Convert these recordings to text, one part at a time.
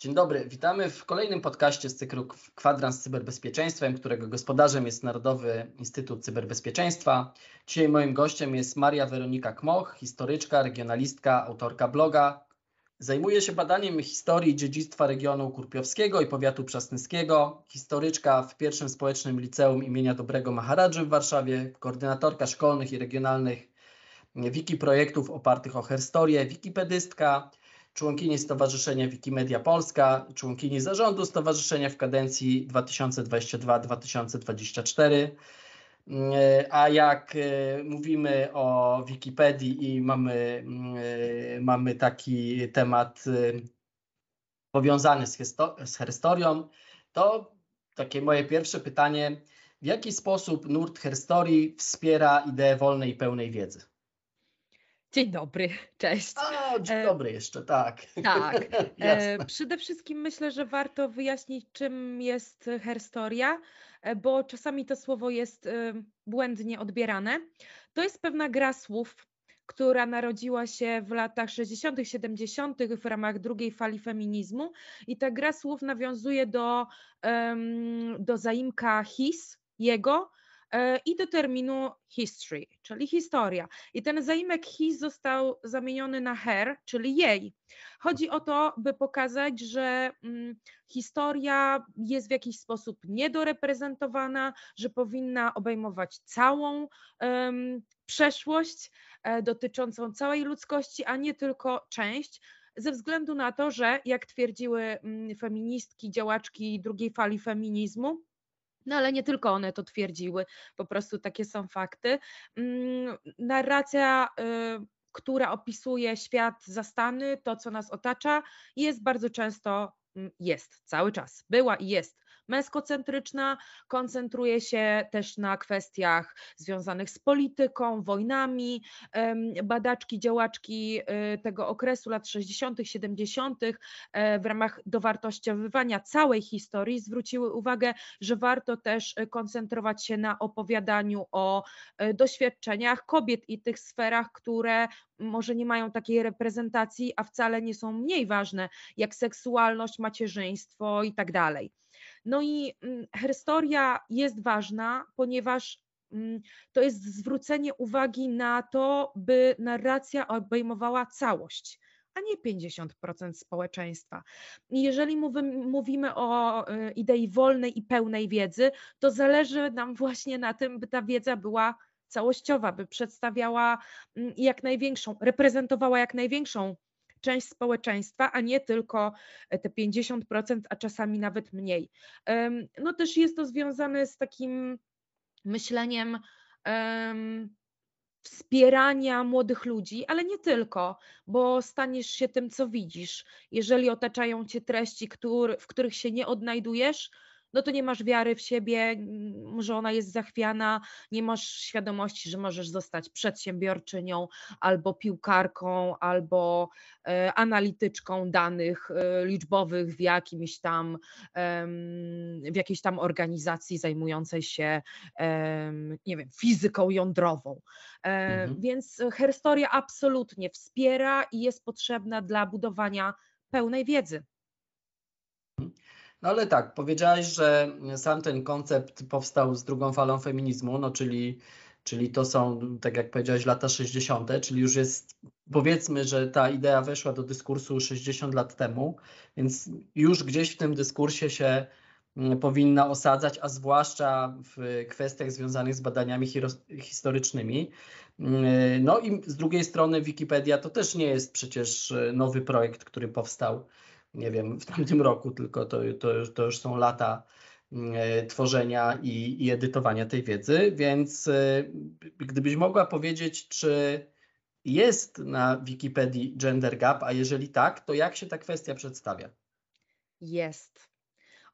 Dzień dobry, witamy w kolejnym podcaście z cyklu Kwadrans z cyberbezpieczeństwem, którego gospodarzem jest Narodowy Instytut Cyberbezpieczeństwa. Dzisiaj moim gościem jest Maria Weronika Kmoch, historyczka, regionalistka, autorka bloga. Zajmuje się badaniem historii dziedzictwa regionu kurpiowskiego i powiatu przasnyskiego, historyczka w pierwszym społecznym liceum imienia Dobrego Maharadży w Warszawie, koordynatorka szkolnych i regionalnych wiki projektów opartych o herstorię, wikipedystka, członkini Stowarzyszenia Wikimedia Polska, członkini zarządu Stowarzyszenia w kadencji 2022-2024. A jak e, mówimy o Wikipedii i mamy, e, mamy taki temat e, powiązany z, z historią, to takie moje pierwsze pytanie, w jaki sposób nurt herstorii wspiera ideę wolnej i pełnej wiedzy? Dzień dobry, cześć. O, dzień e, dobry jeszcze, tak. Tak. E, przede wszystkim myślę, że warto wyjaśnić, czym jest herstoria, e, bo czasami to słowo jest błędnie odbierane. To jest pewna gra słów, która narodziła się w latach 60., 70. w ramach drugiej fali feminizmu. I ta gra słów nawiązuje do, do zaimka his, jego, i do terminu history, czyli historia. I ten zaimek his został zamieniony na her, czyli jej. Chodzi o to, by pokazać, że mm, historia jest w jakiś sposób niedoreprezentowana, że powinna obejmować całą um, przeszłość e, dotyczącą całej ludzkości, a nie tylko część ze względu na to, że jak twierdziły mm, feministki, działaczki drugiej fali feminizmu, no ale nie tylko one to twierdziły, po prostu takie są fakty. Mm, narracja, y, która opisuje świat zastany, to co nas otacza, jest bardzo często, mm, jest cały czas, była i jest męskocentryczna, koncentruje się też na kwestiach związanych z polityką, wojnami. Badaczki, działaczki y, tego okresu lat 60., 70. E, w ramach dowartościowywania całej historii zwróciły uwagę, że warto też y, koncentrować się na opowiadaniu o y, doświadczeniach kobiet i tych sferach, które może nie mają takiej reprezentacji, a wcale nie są mniej ważne, jak seksualność, macierzyństwo i tak dalej. No i mm, historia jest ważna, ponieważ mm, to jest zwrócenie uwagi na to, by narracja obejmowała całość a nie 50% społeczeństwa. Jeżeli mówimy o y, idei wolnej i pełnej wiedzy, to zależy nam właśnie na tym, by ta wiedza była całościowa, by przedstawiała mm, jak największą, reprezentowała jak największą część społeczeństwa, a nie tylko te 50%, a czasami nawet mniej. No też jest to związane z takim myśleniem wspierania młodych ludzi, ale nie tylko, bo staniesz się tym, co widzisz. Jeżeli otaczają cię treści, który, w których się nie odnajdujesz, no to nie masz wiary w siebie, że ona jest zachwiana, nie masz świadomości, że możesz zostać przedsiębiorczynią albo piłkarką, albo e, analityczką danych e, liczbowych w jakimś tam, w jakiejś tam organizacji zajmującej się, nie wiem, fizyką jądrową. E, mhm. Więc herstoria absolutnie wspiera i jest potrzebna dla budowania pełnej wiedzy. No ale tak, powiedziałaś, że sam ten koncept powstał z drugą falą feminizmu, no czyli, czyli to są, tak jak powiedziałaś, lata 60., czyli już jest, powiedzmy, że ta idea weszła do dyskursu 60 lat temu, więc już gdzieś w tym dyskursie się mm, powinna osadzać, a zwłaszcza w kwestiach związanych z badaniami historycznymi. Mm, no i z drugiej strony Wikipedia to też nie jest przecież nowy projekt, który powstał nie wiem, w tamtym roku, tylko to, to, już, to już są lata mm, e, tworzenia i, i edytowania tej wiedzy, więc e, gdybyś mogła powiedzieć, czy jest na Wikipedii gender gap, a jeżeli tak, to jak się ta kwestia przedstawia? Jest.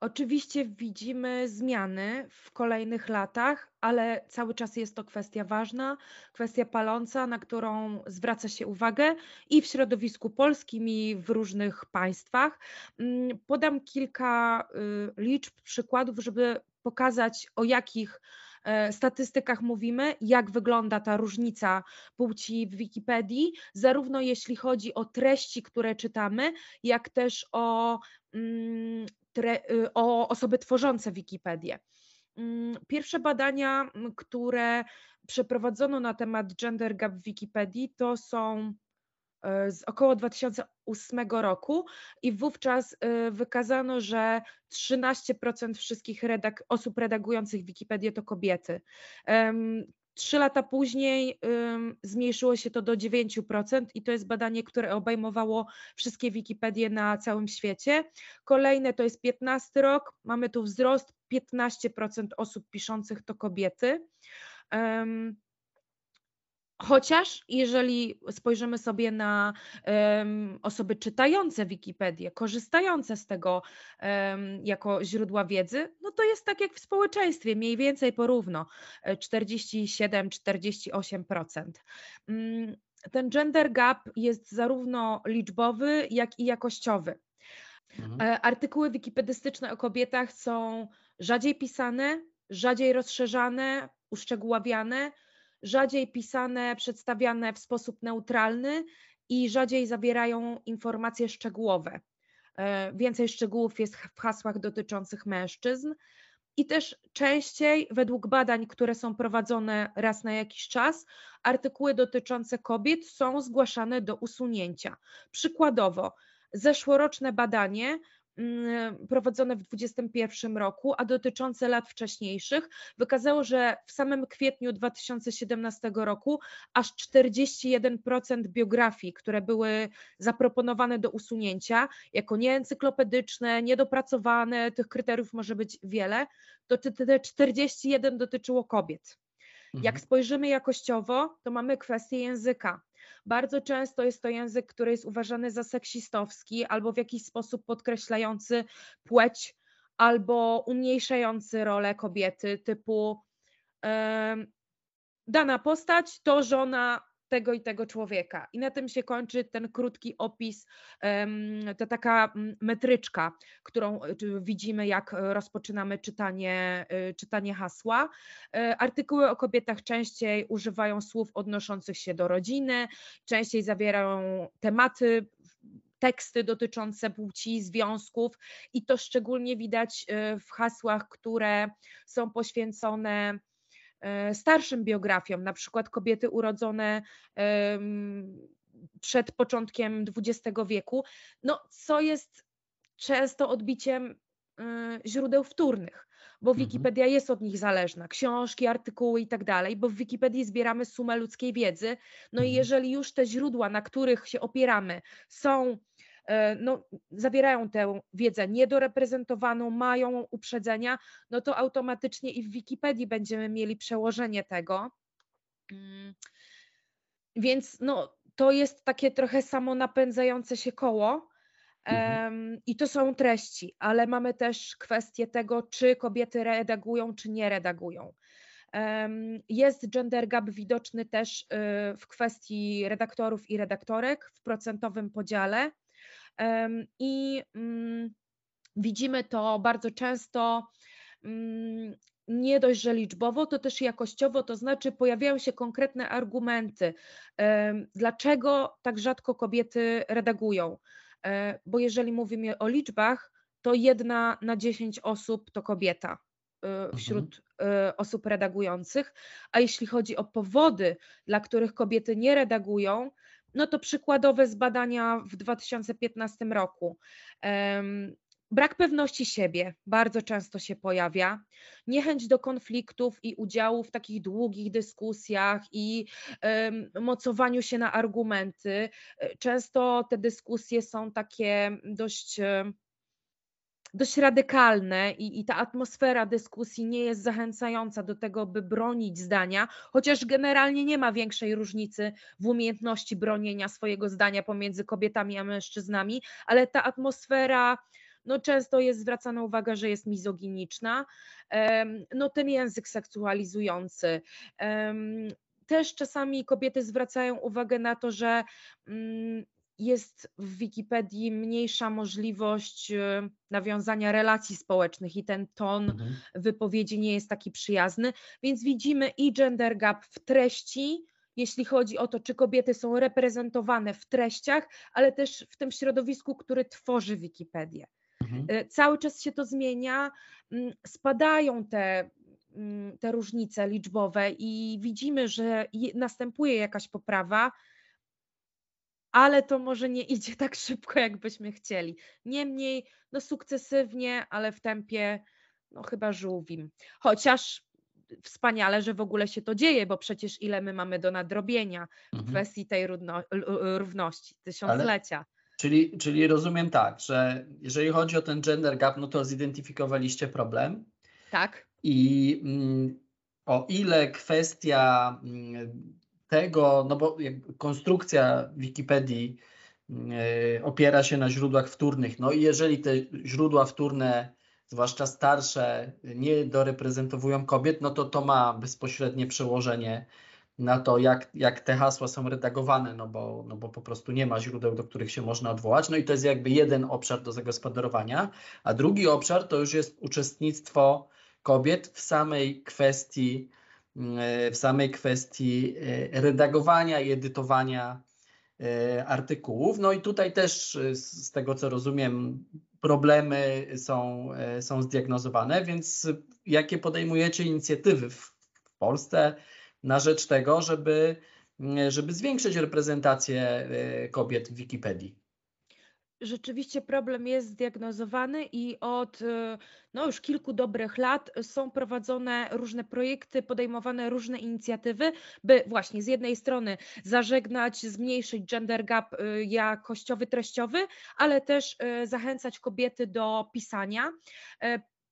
Oczywiście widzimy zmiany w kolejnych latach, ale cały czas jest to kwestia ważna, kwestia paląca, na którą zwraca się uwagę i w środowisku polskim, i w różnych państwach. Mm, podam kilka y, liczb, przykładów, żeby pokazać, o jakich e, statystykach mówimy, jak wygląda ta różnica płci w Wikipedii, zarówno jeśli chodzi o treści, które czytamy, jak też o, mm, o osoby tworzące Wikipedię. Mm, pierwsze badania, które przeprowadzono na temat gender gap w Wikipedii, to są e, z około 2008 roku i wówczas e, wykazano, że 13% wszystkich redak osób redagujących Wikipedię to kobiety. Trzy lata później zmniejszyło się to do 9% i to jest badanie, które obejmowało wszystkie Wikipedie na całym świecie. Kolejne to jest 15 rok, mamy tu wzrost, 15% osób piszących to kobiety. Chociaż jeżeli spojrzymy sobie na um, osoby czytające Wikipedię, korzystające z tego um, jako źródła wiedzy, no to jest tak jak w społeczeństwie, mniej więcej porówno 47-48%. Um, ten gender gap jest zarówno liczbowy, jak i jakościowy. Mhm. E, artykuły wikipedystyczne o kobietach są rzadziej pisane, rzadziej rozszerzane, uszczegóławiane, rzadziej pisane, przedstawiane w sposób neutralny i rzadziej zawierają informacje szczegółowe. E, więcej szczegółów jest w hasłach dotyczących mężczyzn i też częściej, według badań, które są prowadzone raz na jakiś czas, artykuły dotyczące kobiet są zgłaszane do usunięcia. Przykładowo, zeszłoroczne badanie prowadzone w 2021 roku, a dotyczące lat wcześniejszych, wykazało, że w samym kwietniu 2017 roku aż 41% biografii, które były zaproponowane do usunięcia, jako nieencyklopedyczne, niedopracowane, tych kryteriów może być wiele, to te 41 dotyczyło kobiet. Jak mhm. spojrzymy jakościowo, to mamy kwestię języka. Bardzo często jest to język, który jest uważany za seksistowski albo w jakiś sposób podkreślający płeć, albo umniejszający rolę kobiety, typu yy, dana postać to żona tego i tego człowieka. I na tym się kończy ten krótki opis, ta taka mm, metryczka, którą y, widzimy, jak rozpoczynamy czytanie, y, czytanie hasła. E, artykuły o kobietach częściej używają słów odnoszących się do rodziny, częściej zawierają tematy teksty dotyczące płci, związków i to szczególnie widać w hasłach, które są poświęcone E, starszym biografiom, na przykład kobiety urodzone przed początkiem XX wieku, no, co jest często odbiciem e, źródeł wtórnych, bo mhm. Wikipedia jest od nich zależna, książki, artykuły i tak dalej, bo w Wikipedii zbieramy sumę ludzkiej wiedzy. No i mhm. jeżeli już te źródła, na których się opieramy, są E, no, zawierają tę wiedzę niedoreprezentowaną, mają uprzedzenia, no to automatycznie i w Wikipedii będziemy mieli przełożenie tego. Mm. Więc no, to jest takie trochę samo napędzające się koło. Mhm. I to są treści, ale mamy też kwestię tego, czy kobiety redagują, czy nie redagują. Jest gender gap widoczny też y, w kwestii redaktorów i redaktorek w procentowym podziale. I mm, widzimy to bardzo często mm, nie dość, że liczbowo, to też jakościowo, to znaczy pojawiają się konkretne argumenty, dlaczego tak rzadko kobiety redagują. E, bo jeżeli mówimy o liczbach, to jedna na dziesięć osób to kobieta e, mhm. wśród mhm. osób redagujących, a jeśli chodzi o powody, dla których kobiety nie redagują, no to przykładowe z badania w 2015 roku. Brak pewności siebie bardzo często się pojawia, niechęć do konfliktów i udziału w takich długich dyskusjach i mocowaniu się na argumenty. Często te dyskusje są takie dość dość radykalne i, i, ta atmosfera dyskusji nie jest zachęcająca do tego, by bronić zdania, chociaż generalnie nie ma większej różnicy w umiejętności bronienia swojego zdania pomiędzy kobietami a mężczyznami, ale ta atmosfera no często jest zwracana uwaga, że jest mizoginiczna, no ten język seksualizujący. Też czasami kobiety zwracają uwagę na to, że mm, jest w Wikipedii mniejsza możliwość e, nawiązania relacji społecznych i ten ton mhm. wypowiedzi nie jest taki przyjazny, więc widzimy i gender gap w treści, jeśli chodzi o to, czy kobiety są reprezentowane w treściach, ale też w tym środowisku, który tworzy Wikipedię. Mhm. E, cały czas się to zmienia, mm, spadają te, mm, te różnice liczbowe i widzimy, że następuje jakaś poprawa ale to może nie idzie tak szybko, jakbyśmy chcieli. Niemniej, no sukcesywnie, ale w tempie, no chyba żółwim. Chociaż wspaniale, że w ogóle się to dzieje, bo przecież ile my mamy do nadrobienia w mhm. kwestii tej równo, równości, tysiąclecia. Ale, czyli, czyli rozumiem tak, że jeżeli chodzi o ten gender gap, no to zidentyfikowaliście problem. Tak. I mm, o ile kwestia mm, tego, no bo konstrukcja Wikipedii e, opiera się na źródłach wtórnych. No i jeżeli te źródła wtórne, zwłaszcza starsze, nie doreprezentowują kobiet, no to to ma bezpośrednie przełożenie na to, jak, jak te hasła są redagowane, no bo, no bo po prostu nie ma źródeł, do których się można odwołać. No i to jest jakby jeden obszar do zagospodarowania, a drugi obszar to już jest uczestnictwo kobiet w samej kwestii w samej kwestii e, redagowania i edytowania e, artykułów. No i tutaj też z tego co rozumiem problemy są, są zdiagnozowane, więc jakie podejmujecie inicjatywy w, w Polsce na rzecz tego, żeby, żeby zwiększyć reprezentację kobiet w Wikipedii? Rzeczywiście problem jest zdiagnozowany i od y, no, już kilku dobrych lat są prowadzone różne projekty, podejmowane różne inicjatywy, by właśnie z jednej strony zażegnać, zmniejszyć gender gap y, jakościowy, treściowy, ale też y, zachęcać kobiety do pisania.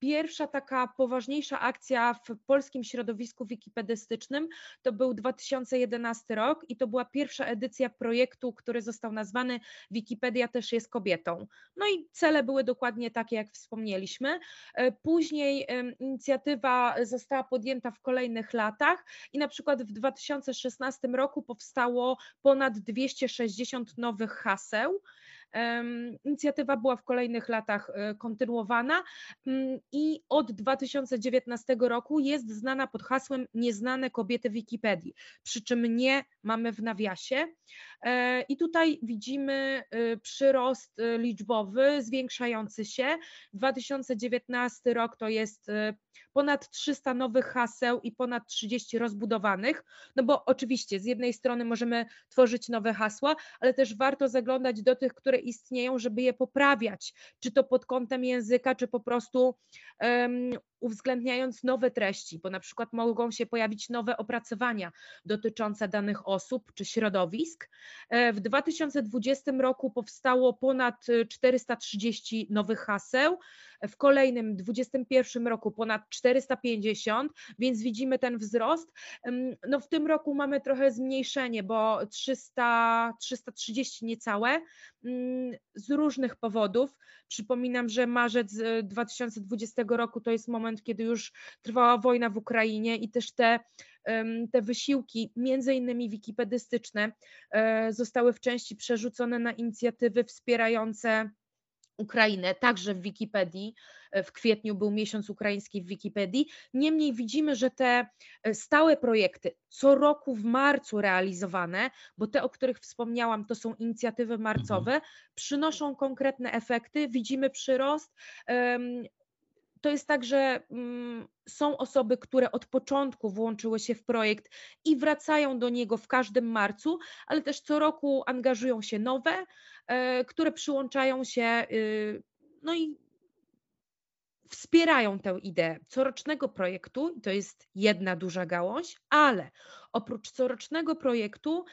Pierwsza taka poważniejsza akcja w polskim środowisku wikipedystycznym to był 2011 rok i to była pierwsza edycja projektu, który został nazwany Wikipedia też jest kobietą. No i cele były dokładnie takie, jak wspomnieliśmy. E, później inicjatywa została podjęta w kolejnych latach i na przykład w 2016 roku powstało ponad 260 nowych haseł. Inicjatywa była w kolejnych latach e, kontynuowana mm, i od 2019 roku jest znana pod hasłem Nieznane kobiety Wikipedii, przy czym nie mamy w nawiasie. E, I tutaj widzimy e, przyrost liczbowy zwiększający się. 2019 rok to jest ponad 300 nowych haseł i ponad 30 rozbudowanych. No bo oczywiście z jednej strony możemy tworzyć nowe hasła, ale też warto zaglądać do tych, które istnieją, żeby je poprawiać, czy to pod kątem języka, czy po prostu um, uwzględniając nowe treści, bo na przykład mogą się pojawić nowe opracowania dotyczące danych osób czy środowisk. E, w 2020 roku powstało ponad 430 nowych haseł, w kolejnym 2021 roku ponad 450, więc widzimy ten wzrost. No w tym roku mamy trochę zmniejszenie, bo 300, 330 niecałe z różnych powodów. Przypominam, że marzec 2020 roku to jest moment, kiedy już trwała wojna w Ukrainie i też te te wysiłki, między innymi wikipedystyczne, e, zostały w części przerzucone na inicjatywy wspierające Ukrainę, także w Wikipedii. E, w kwietniu był miesiąc ukraiński w Wikipedii. Niemniej widzimy, że te e, stałe projekty, co roku w marcu realizowane, bo te, o których wspomniałam, to są inicjatywy marcowe, mhm. przynoszą konkretne efekty. Widzimy przyrost to jest tak, że mm, są osoby, które od początku włączyły się w projekt i wracają do niego w każdym marcu, ale też co roku angażują się nowe, e, które przyłączają się, y, no i wspierają tę ideę corocznego projektu, to jest jedna duża gałąź, ale oprócz corocznego projektu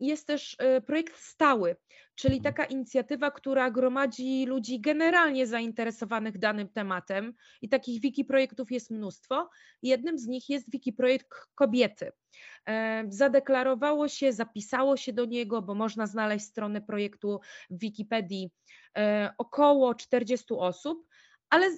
jest też e, projekt stały, czyli mhm. taka inicjatywa, która gromadzi ludzi generalnie zainteresowanych danym tematem i takich wiki projektów jest mnóstwo. Jednym z nich jest wiki projekt kobiety. E, zadeklarowało się, zapisało się do niego, bo można znaleźć stronę projektu w Wikipedii e, około 40 osób, ale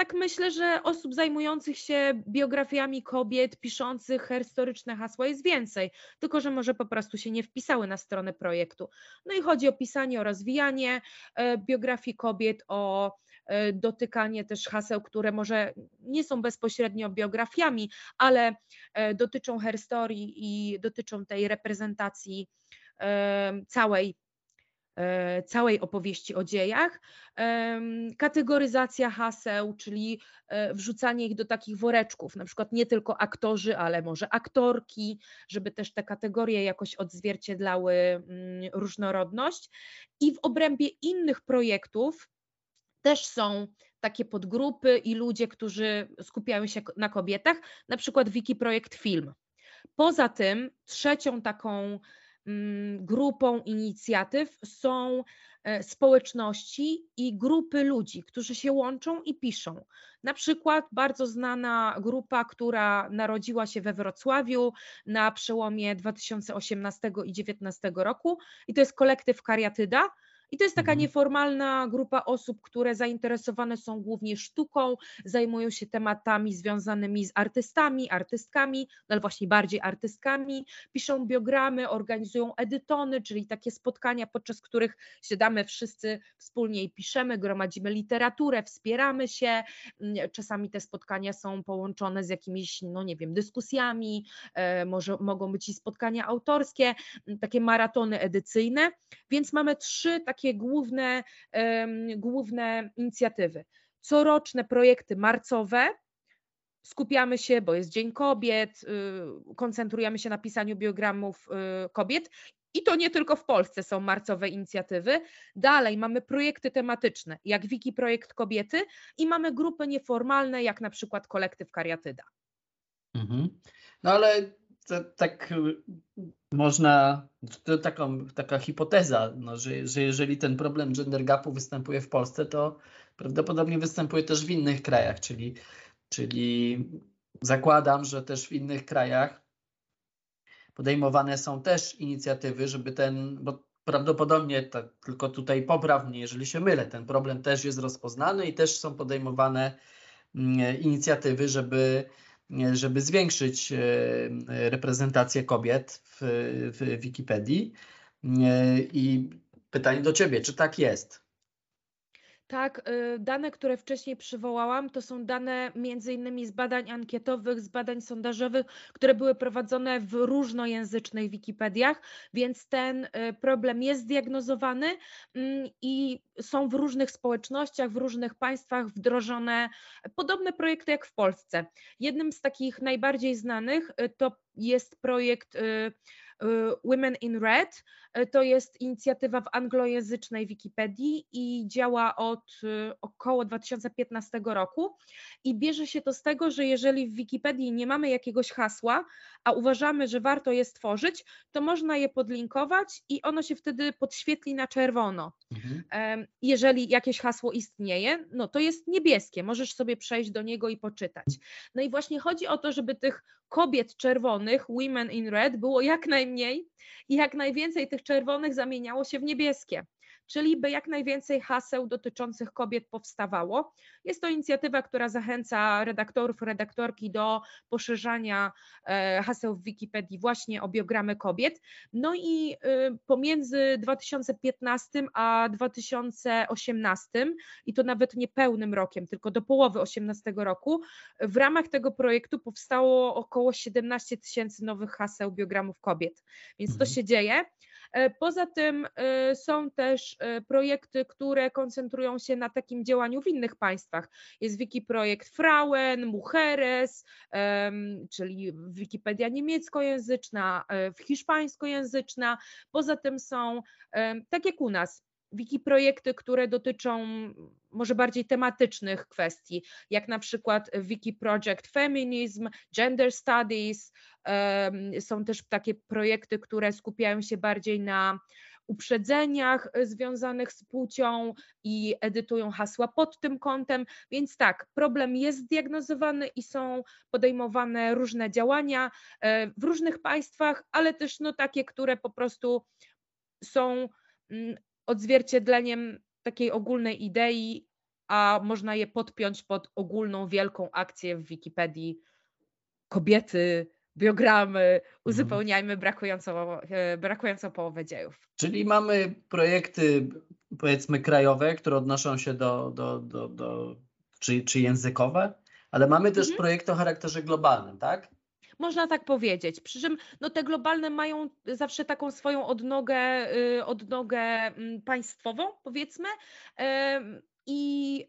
tak myślę, że osób zajmujących się biografiami kobiet, piszących historyczne hasła jest więcej, tylko że może po prostu się nie wpisały na stronę projektu. No i chodzi o pisanie, o rozwijanie e, biografii kobiet, o e, dotykanie też haseł, które może nie są bezpośrednio biografiami, ale e, dotyczą herstorii i dotyczą tej reprezentacji całej całej opowieści o dziejach. Kategoryzacja haseł, czyli e, wrzucanie ich do takich woreczków, na przykład nie tylko aktorzy, ale może aktorki, żeby też te kategorie jakoś odzwierciedlały mm, różnorodność. I w obrębie innych projektów też są takie podgrupy i ludzie, którzy skupiają się na kobietach, na przykład Wiki Projekt Film. Poza tym trzecią taką grupą inicjatyw są e, społeczności i grupy ludzi, którzy się łączą i piszą. Na przykład bardzo znana grupa, która narodziła się we Wrocławiu na przełomie 2018 i 2019 roku, i to jest kolektyw Kariatyda. I to jest taka mhm. nieformalna grupa osób, które zainteresowane są głównie sztuką, zajmują się tematami związanymi z artystami, artystkami, no ale właśnie bardziej artystkami, piszą biogramy, organizują edytony, czyli takie spotkania, podczas których siadamy wszyscy wspólnie i piszemy, gromadzimy literaturę, wspieramy się. Mm, czasami te spotkania są połączone z jakimiś, no nie wiem, dyskusjami, e, może mogą być i spotkania autorskie, mm, takie maratony edycyjne, więc mamy trzy takie takie główne, główne inicjatywy. Coroczne projekty marcowe, skupiamy się, bo jest Dzień Kobiet, y, koncentrujemy się na pisaniu biogramów y, kobiet. I to nie tylko w Polsce są marcowe inicjatywy. Dalej mamy projekty tematyczne, jak Wiki Projekt Kobiety, i mamy grupy nieformalne, jak na przykład kolektyw Kariatyda. Mhm. No ale to, tak można, to taką, taka hipoteza, no, że, że jeżeli ten problem gender gapu występuje w Polsce, to prawdopodobnie występuje też w innych krajach, czyli, czyli zakładam, że też w innych krajach podejmowane są też inicjatywy, żeby ten, bo prawdopodobnie tak, tylko tutaj poprawnie, jeżeli się mylę, ten problem też jest rozpoznany i też są podejmowane mm, inicjatywy, żeby żeby zwiększyć e, reprezentację kobiet w, w Wikipedii. E, I pytanie do Ciebie, czy tak jest? Tak, y, dane, które wcześniej przywołałam, to są dane między innymi z badań ankietowych, z badań sondażowych, które były prowadzone w różnojęzycznych Wikipediach, więc ten y, problem jest zdiagnozowany mm, i są w różnych społecznościach, w różnych państwach wdrożone podobne projekty jak w Polsce. Jednym z takich najbardziej znanych y, to jest projekt Women in Red. Y, to jest inicjatywa w anglojęzycznej Wikipedii i działa od y, około 2015 roku. I bierze się to z tego, że jeżeli w Wikipedii nie mamy jakiegoś hasła, a uważamy, że warto je stworzyć, to można je podlinkować i ono się wtedy podświetli na czerwono. Mhm. Jeżeli jakieś hasło istnieje, no to jest niebieskie, możesz sobie przejść do niego i poczytać. No i właśnie chodzi o to, żeby tych kobiet czerwonych, women in red, było jak najmniej i jak najwięcej tych czerwonych zamieniało się w niebieskie czyli by jak najwięcej haseł dotyczących kobiet powstawało. Jest to inicjatywa, która zachęca redaktorów, redaktorki do poszerzania e, haseł w Wikipedii właśnie o biogramy kobiet. No i y, pomiędzy 2015 a 2018, i to nawet nie pełnym rokiem, tylko do połowy 2018 roku, w ramach tego projektu powstało około 17 tysięcy nowych haseł biogramów kobiet. Więc to mhm. się dzieje. E, poza tym e, są też e, projekty, które koncentrują się na takim działaniu w innych państwach. Jest wiki projekt Frauen, Mujeres, czyli Wikipedia niemieckojęzyczna, hiszpańskojęzyczna. Poza tym są, tak jak u nas, wiki projekty, które dotyczą może bardziej tematycznych kwestii, jak na przykład Wiki Project Feminism, Gender Studies. Są też takie projekty, które skupiają się bardziej na uprzedzeniach związanych z płcią i edytują hasła pod tym kątem. Więc tak, problem jest zdiagnozowany i są podejmowane różne działania w różnych państwach, ale też no, takie, które po prostu są mm, odzwierciedleniem takiej ogólnej idei, a można je podpiąć pod ogólną wielką akcję w Wikipedii kobiety, biogramy, mhm. uzupełniajmy brakującą, e, brakującą połowę dziejów. Czyli mamy projekty powiedzmy krajowe, które odnoszą się do, do, do, do czy, czy językowe, ale mamy też mhm. projekty o charakterze globalnym, tak? Można tak powiedzieć. Przy czym no, te globalne mają zawsze taką swoją odnogę, y, odnogę mm, państwową, powiedzmy, i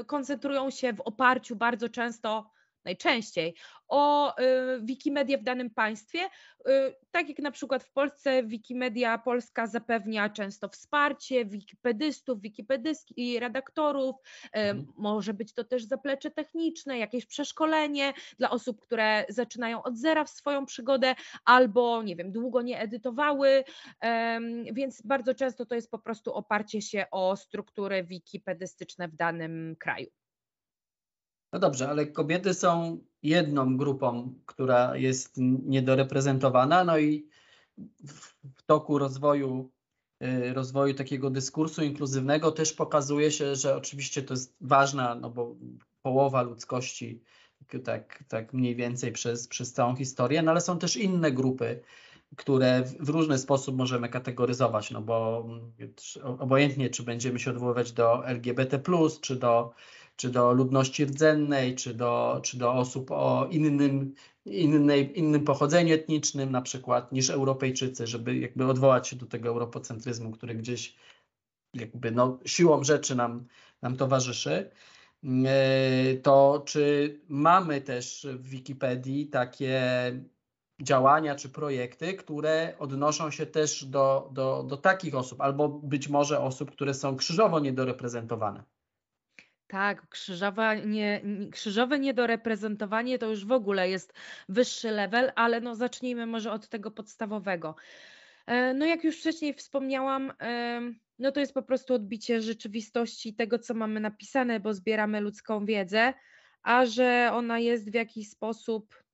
y, koncentrują się w oparciu bardzo często najczęściej o y, Wikimedię w danym państwie. Y, tak jak na przykład w Polsce Wikimedia Polska zapewnia często wsparcie wikipedystów, wikipedystki i redaktorów. Y, mhm. Może być to też zaplecze techniczne, jakieś przeszkolenie dla osób, które zaczynają od zera w swoją przygodę albo, nie wiem, długo nie edytowały, więc bardzo często to jest po prostu oparcie się o struktury wikipedystyczne w danym kraju. No dobrze, ale kobiety są jedną grupą, która jest niedoreprezentowana, no i w toku rozwoju, y, rozwoju takiego dyskursu inkluzywnego też pokazuje się, że oczywiście to jest ważna, no bo połowa ludzkości, tak, tak mniej więcej przez, przez całą historię, no ale są też inne grupy, które w różny sposób możemy kategoryzować, no bo obojętnie, czy będziemy się odwoływać do LGBT, czy do czy do ludności rdzennej, czy do, czy do osób o innym, innej, innym pochodzeniu etnicznym na przykład niż Europejczycy, żeby jakby odwołać się do tego europocentryzmu, który gdzieś jakby no, siłą rzeczy nam, nam towarzyszy. E, to czy mamy też w Wikipedii takie działania czy projekty, które odnoszą się też do, do, do takich osób, albo być może osób, które są krzyżowo niedoreprezentowane? Tak, krzyżowa nie, krzyżowe niedoreprezentowanie to już w ogóle jest wyższy level, ale no zacznijmy może od tego podstawowego. E, no jak już wcześniej wspomniałam, no to jest po prostu odbicie rzeczywistości tego, co mamy napisane, bo zbieramy ludzką wiedzę, a że ona jest w jakiś sposób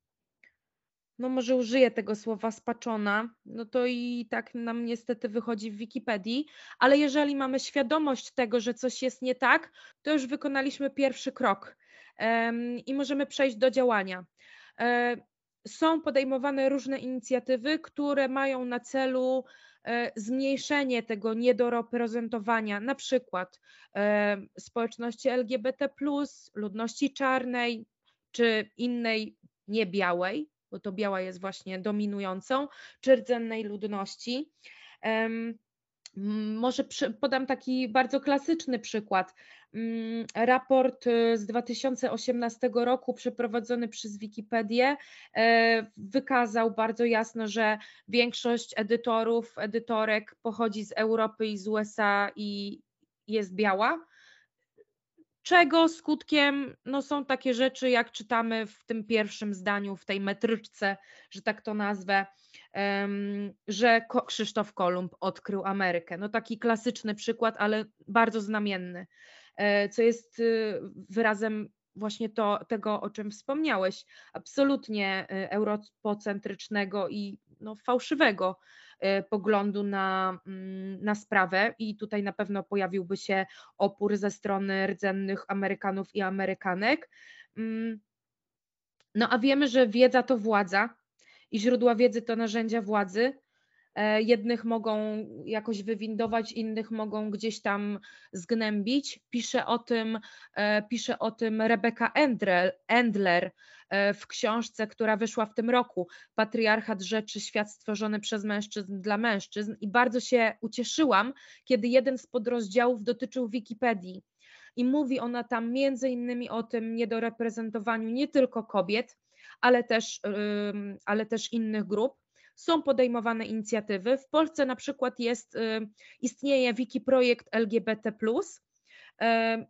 no może użyję tego słowa spaczona, no to i tak nam niestety wychodzi w Wikipedii, ale jeżeli mamy świadomość tego, że coś jest nie tak, to już wykonaliśmy pierwszy krok um, i możemy przejść do działania. Um, są podejmowane różne inicjatywy, które mają na celu e, zmniejszenie tego niedoreprezentowania, na przykład społeczności LGBT, ludności czarnej czy innej niebiałej, bo to biała jest właśnie dominującą, czy rdzennej ludności. Może podam taki bardzo klasyczny przykład. Mm, raport y, z 2018 roku przeprowadzony przez Wikipedię e, wykazał bardzo jasno, że większość edytorów, edytorek pochodzi z Europy i z USA i jest biała czego skutkiem no, są takie rzeczy, jak czytamy w tym pierwszym zdaniu, w tej metryczce, że tak to nazwę, że Krzysztof Kolumb odkrył Amerykę. No taki klasyczny przykład, ale bardzo znamienny, e, co jest y, wyrazem właśnie to, tego, o czym wspomniałeś, absolutnie y, europocentrycznego i no, fałszywego poglądu na, mm, na sprawę i tutaj na pewno pojawiłby się opór ze strony rdzennych Amerykanów i Amerykanek. Mm, no a wiemy, że wiedza to władza i źródła wiedzy to narzędzia władzy. E, jednych mogą jakoś wywindować, innych mogą gdzieś tam zgnębić. Pisze o tym, e, pisze o tym Rebecca Endler E, w książce, która wyszła w tym roku, Patriarchat Rzeczy, Świat stworzony przez mężczyzn dla mężczyzn i bardzo się ucieszyłam, kiedy jeden z podrozdziałów dotyczył Wikipedii i mówi ona tam między innymi o tym niedoreprezentowaniu nie tylko kobiet, ale też, ale też innych grup. Są podejmowane inicjatywy. W Polsce na przykład jest, istnieje Wiki projekt LGBT,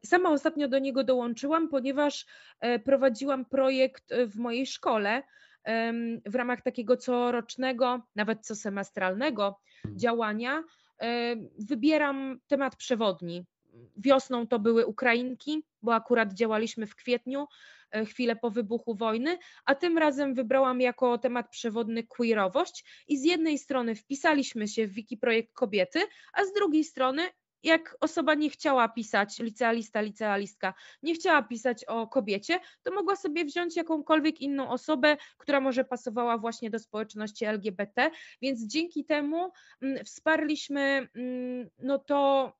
Sama ostatnio do niego dołączyłam, ponieważ e, prowadziłam projekt w mojej szkole w ramach takiego corocznego, nawet co semestralnego hmm. działania. Wybieram temat przewodni. Wiosną to były Ukrainki, bo akurat działaliśmy w kwietniu, chwilę po wybuchu wojny, a tym razem wybrałam jako temat przewodny queerowość i z jednej strony wpisaliśmy się w Wiki Projekt Kobiety, a z drugiej strony jak osoba nie chciała pisać, licealista, licealistka, nie chciała pisać o kobiecie, to mogła sobie wziąć jakąkolwiek inną osobę, która może pasowała właśnie do społeczności LGBT, więc dzięki temu mm, wsparliśmy mm, no to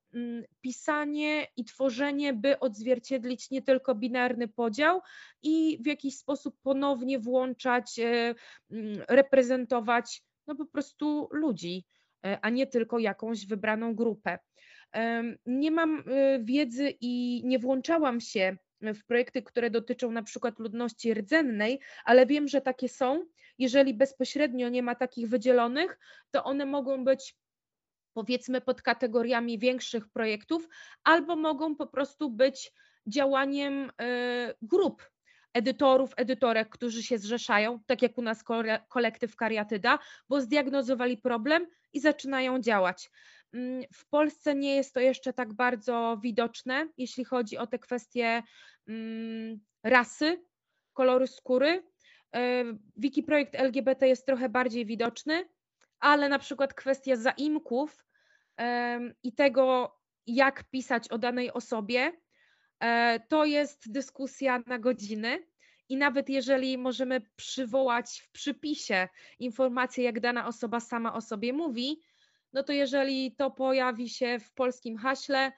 pisanie i tworzenie, by odzwierciedlić nie tylko binarny podział i w jakiś sposób ponownie włączać, e, reprezentować no po prostu ludzi, e, a nie tylko jakąś wybraną grupę. Nie mam e, wiedzy i nie włączałam się w projekty, które dotyczą na przykład ludności rdzennej, ale wiem, że takie są. Jeżeli bezpośrednio nie ma takich wydzielonych, to one mogą być powiedzmy pod kategoriami większych projektów, albo mogą po prostu być działaniem e, grup edytorów, edytorek, którzy się zrzeszają, tak jak u nas kolektyw Kariatyda, bo zdiagnozowali problem i zaczynają działać. Mm, w Polsce nie jest to jeszcze tak bardzo widoczne, jeśli chodzi o te kwestie mm, rasy, koloru skóry. E, Wiki projekt LGBT jest trochę bardziej widoczny, ale na przykład kwestia zaimków i tego, jak pisać o danej osobie, e, to jest dyskusja na godziny. I nawet jeżeli możemy przywołać w przypisie informację, jak dana osoba sama o sobie mówi, no to jeżeli to pojawi się w polskim haśle,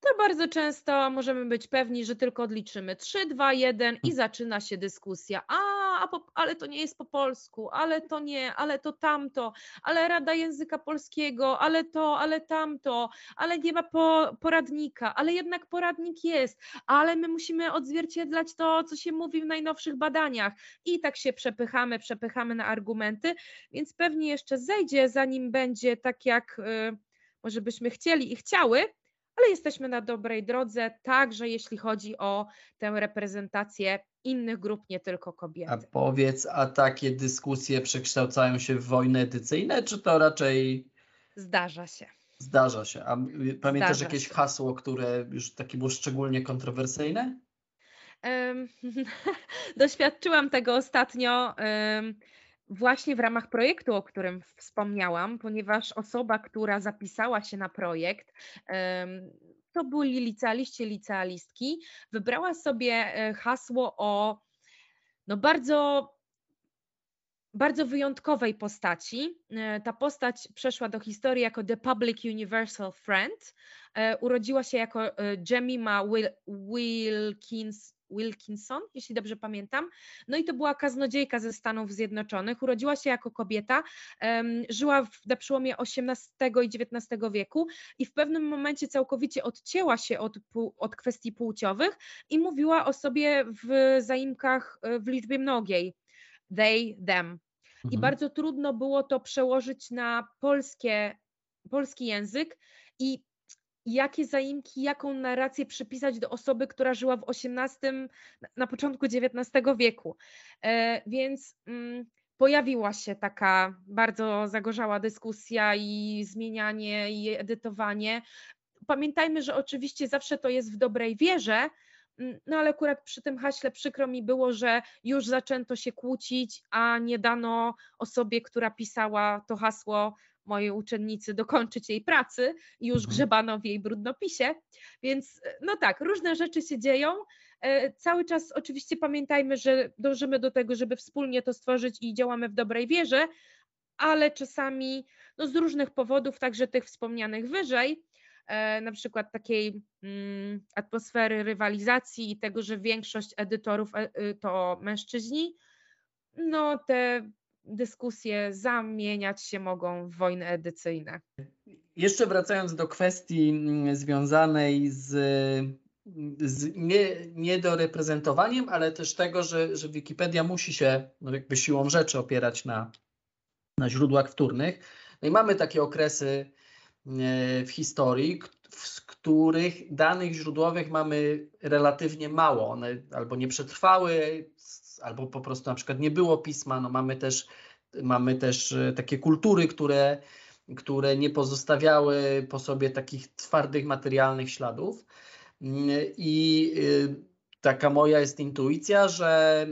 to bardzo często możemy być pewni, że tylko odliczymy 3, 2, 1 i zaczyna się dyskusja. A, ale to nie jest po polsku, ale to nie, ale to tamto, ale Rada Języka Polskiego, ale to, ale tamto, ale nie ma po, poradnika, ale jednak poradnik jest, ale my musimy odzwierciedlać to, co się mówi w najnowszych badaniach. I tak się przepychamy, przepychamy na argumenty, więc pewnie jeszcze zejdzie, zanim będzie tak, jak y, może byśmy chcieli i chciały ale jesteśmy na dobrej drodze, także jeśli chodzi o tę reprezentację innych grup, nie tylko kobiet. A powiedz, a takie dyskusje przekształcają się w wojny edycyjne, czy to raczej. Zdarza się. Zdarza się. A pamiętasz Zdarza jakieś się. hasło, które już takie było szczególnie kontrowersyjne? Um, doświadczyłam tego ostatnio. Um, właśnie w ramach projektu, o którym wspomniałam, ponieważ osoba, która zapisała się na projekt, to byli licealiści, licealistki, wybrała sobie e, hasło o no bardzo bardzo wyjątkowej postaci. E, ta postać przeszła do historii jako The Public Universal Friend. E, urodziła się jako Jemima Wilkins Wilkinson, jeśli dobrze pamiętam. No i to była kaznodziejka ze Stanów Zjednoczonych. Urodziła się jako kobieta, żyła w, na przełomie XVIII i XIX wieku i w pewnym momencie całkowicie odcięła się od, od kwestii płciowych i mówiła o sobie w zaimkach e, w liczbie mnogiej. They, them. I mhm. bardzo trudno było to przełożyć na polskie, polski język i jakie zaimki, jaką narrację przypisać do osoby, która żyła w XVIII, na początku XIX wieku. E, więc mm, pojawiła się taka bardzo zagorzała dyskusja i zmienianie i edytowanie. Pamiętajmy, że oczywiście zawsze to jest w dobrej wierze, mm, no ale akurat przy tym haśle przykro mi było, że już zaczęto się kłócić, a nie dano osobie, która pisała to hasło mojej uczennicy dokończyć jej pracy i już mhm. grzebano w jej brudnopisie. Więc no tak, różne rzeczy się dzieją. E, cały czas oczywiście pamiętajmy, że dążymy do tego, żeby wspólnie to stworzyć i działamy w dobrej wierze, ale czasami no z różnych powodów, także tych wspomnianych wyżej, e, na przykład takiej mm, atmosfery rywalizacji i tego, że większość edytorów e, y, to mężczyźni, no te dyskusje zamieniać się mogą w wojny edycyjne. Jeszcze wracając do kwestii mm, związanej z, z nie, niedoreprezentowaniem, ale też tego, że, że Wikipedia musi się no jakby siłą rzeczy opierać na, na źródłach wtórnych. No i mamy takie okresy e, w historii, w których danych źródłowych mamy relatywnie mało. One albo nie przetrwały, albo po prostu na przykład nie było pisma. No mamy też, mamy też e, takie kultury, które, które nie pozostawiały po sobie takich twardych materialnych śladów. Mm, I e, taka moja jest intuicja, że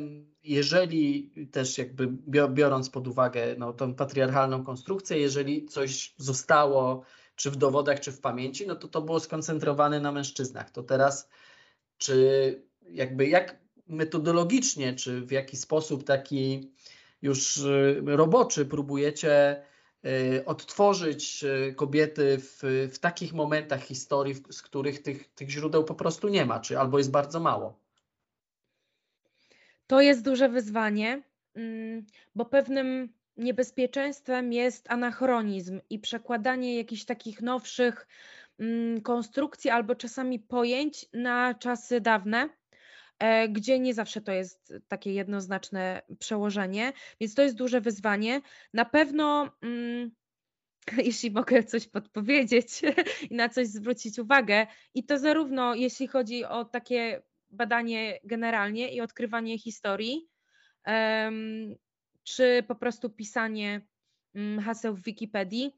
jeżeli też jakby biorąc pod uwagę no, tą patriarchalną konstrukcję, jeżeli coś zostało czy w dowodach, czy w pamięci, no to to było skoncentrowane na mężczyznach. To teraz, czy jakby jak metodologicznie, czy w jaki sposób taki już y, roboczy próbujecie y, odtworzyć y, kobiety w, w takich momentach historii, z których tych, tych źródeł po prostu nie ma, czy albo jest bardzo mało? To jest duże wyzwanie, mm, bo pewnym niebezpieczeństwem jest anachronizm i przekładanie jakichś takich nowszych mm, konstrukcji albo czasami pojęć na czasy dawne, gdzie nie zawsze to jest takie jednoznaczne przełożenie, więc to jest duże wyzwanie. Na pewno, mm, jeśli mogę coś podpowiedzieć i na coś zwrócić uwagę, i to zarówno jeśli chodzi o takie badanie generalnie i odkrywanie historii, czy po prostu pisanie mm, haseł w Wikipedii.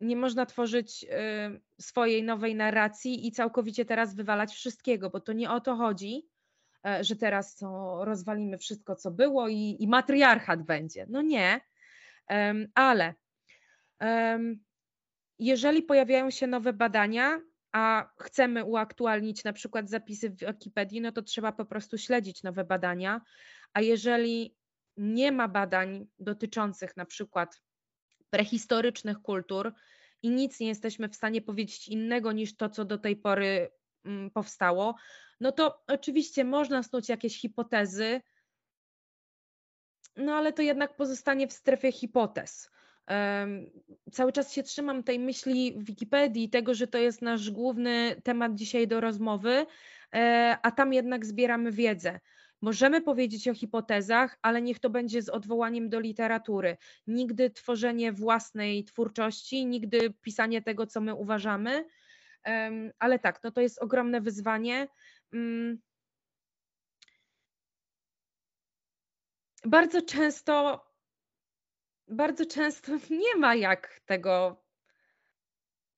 Nie można tworzyć y, swojej nowej narracji i całkowicie teraz wywalać wszystkiego, bo to nie o to chodzi, e, że teraz to rozwalimy wszystko, co było i, i matriarchat będzie. No nie, ale jeżeli pojawiają się nowe badania, a chcemy uaktualnić na przykład zapisy w Wikipedii, no to trzeba po prostu śledzić nowe badania. A jeżeli nie ma badań dotyczących na przykład prehistorycznych kultur i nic nie jesteśmy w stanie powiedzieć innego niż to, co do tej pory mm, powstało, no to oczywiście można snuć jakieś hipotezy, no ale to jednak pozostanie w strefie hipotez. Cały czas się trzymam tej myśli w Wikipedii, tego, że to jest nasz główny temat dzisiaj do rozmowy, e, a tam jednak zbieramy wiedzę. Możemy powiedzieć o hipotezach, ale niech to będzie z odwołaniem do literatury. Nigdy tworzenie własnej twórczości, nigdy pisanie tego, co my uważamy. Ale tak, no to jest ogromne wyzwanie. Mm. Bardzo często, bardzo często nie ma jak tego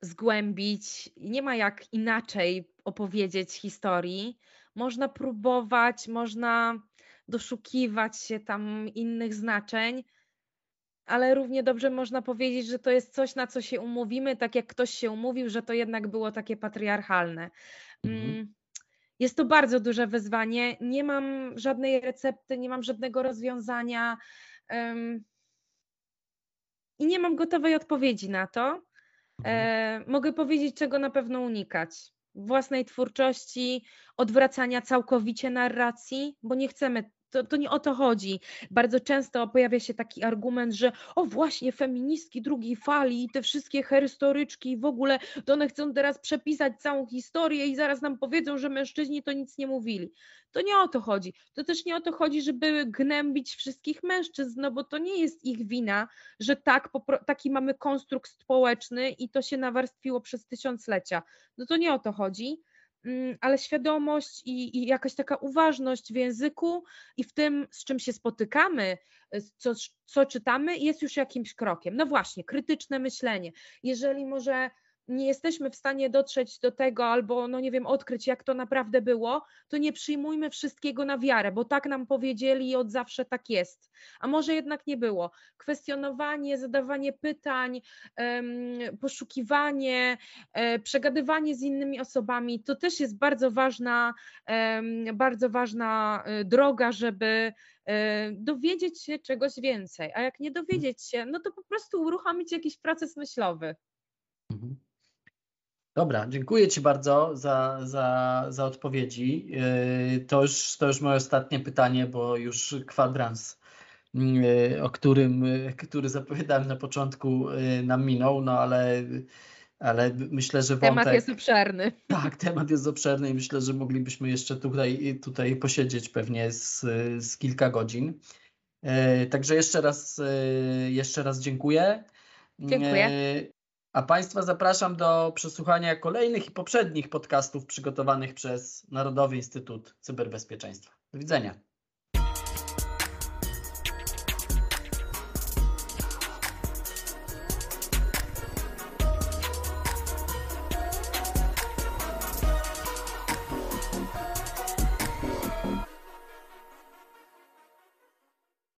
zgłębić, nie ma jak inaczej opowiedzieć historii można próbować, można doszukiwać się tam innych znaczeń, ale równie dobrze można powiedzieć, że to jest coś, na co się umówimy, tak jak ktoś się umówił, że to jednak było takie patriarchalne. Mhm. Jest to bardzo duże wyzwanie. Nie mam żadnej recepty, nie mam żadnego rozwiązania um, i nie mam gotowej odpowiedzi na to. Mhm. E, mogę powiedzieć, czego na pewno unikać własnej twórczości, odwracania całkowicie narracji, bo nie chcemy to, to nie o to chodzi. Bardzo często pojawia się taki argument, że o właśnie feministki drugiej fali i te wszystkie historyczki w ogóle, to one chcą teraz przepisać całą historię i zaraz nam powiedzą, że mężczyźni to nic nie mówili. To nie o to chodzi. To też nie o to chodzi, żeby gnębić wszystkich mężczyzn, no bo to nie jest ich wina, że tak, taki mamy konstrukt społeczny i to się nawarstwiło przez tysiąclecia. No to nie o to chodzi ale świadomość i, i, jakaś taka uważność w języku i w tym, z czym się spotykamy, co, co czytamy, jest już jakimś krokiem. No właśnie, krytyczne myślenie. Jeżeli może nie jesteśmy w stanie dotrzeć do tego albo, no nie wiem, odkryć, jak to naprawdę było, to nie przyjmujmy wszystkiego na wiarę, bo tak nam powiedzieli i od zawsze tak jest. A może jednak nie było. Kwestionowanie, zadawanie pytań, poszukiwanie, e, przegadywanie z innymi osobami, to też jest bardzo ważna, bardzo ważna e, droga, żeby e, dowiedzieć się czegoś więcej. A jak nie dowiedzieć się, no to po prostu uruchomić jakiś proces myślowy. Mhm. Dobra, dziękuję Ci bardzo za, za, za odpowiedzi. Yy, to już, to już moje ostatnie pytanie, bo już kwadrans, yy, o którym, który zapowiadałem na początku, yy, nam minął, no ale, ale myślę, że wątek... Temat jest obszerny. Tak, temat jest obszerny i myślę, że moglibyśmy jeszcze tutaj, tutaj posiedzieć pewnie z, z kilka godzin. Także jeszcze raz, jeszcze raz dziękuję. Dziękuję. A Państwa zapraszam do przesłuchania kolejnych i poprzednich podcastów przygotowanych przez Narodowy Instytut Cyberbezpieczeństwa. Do widzenia.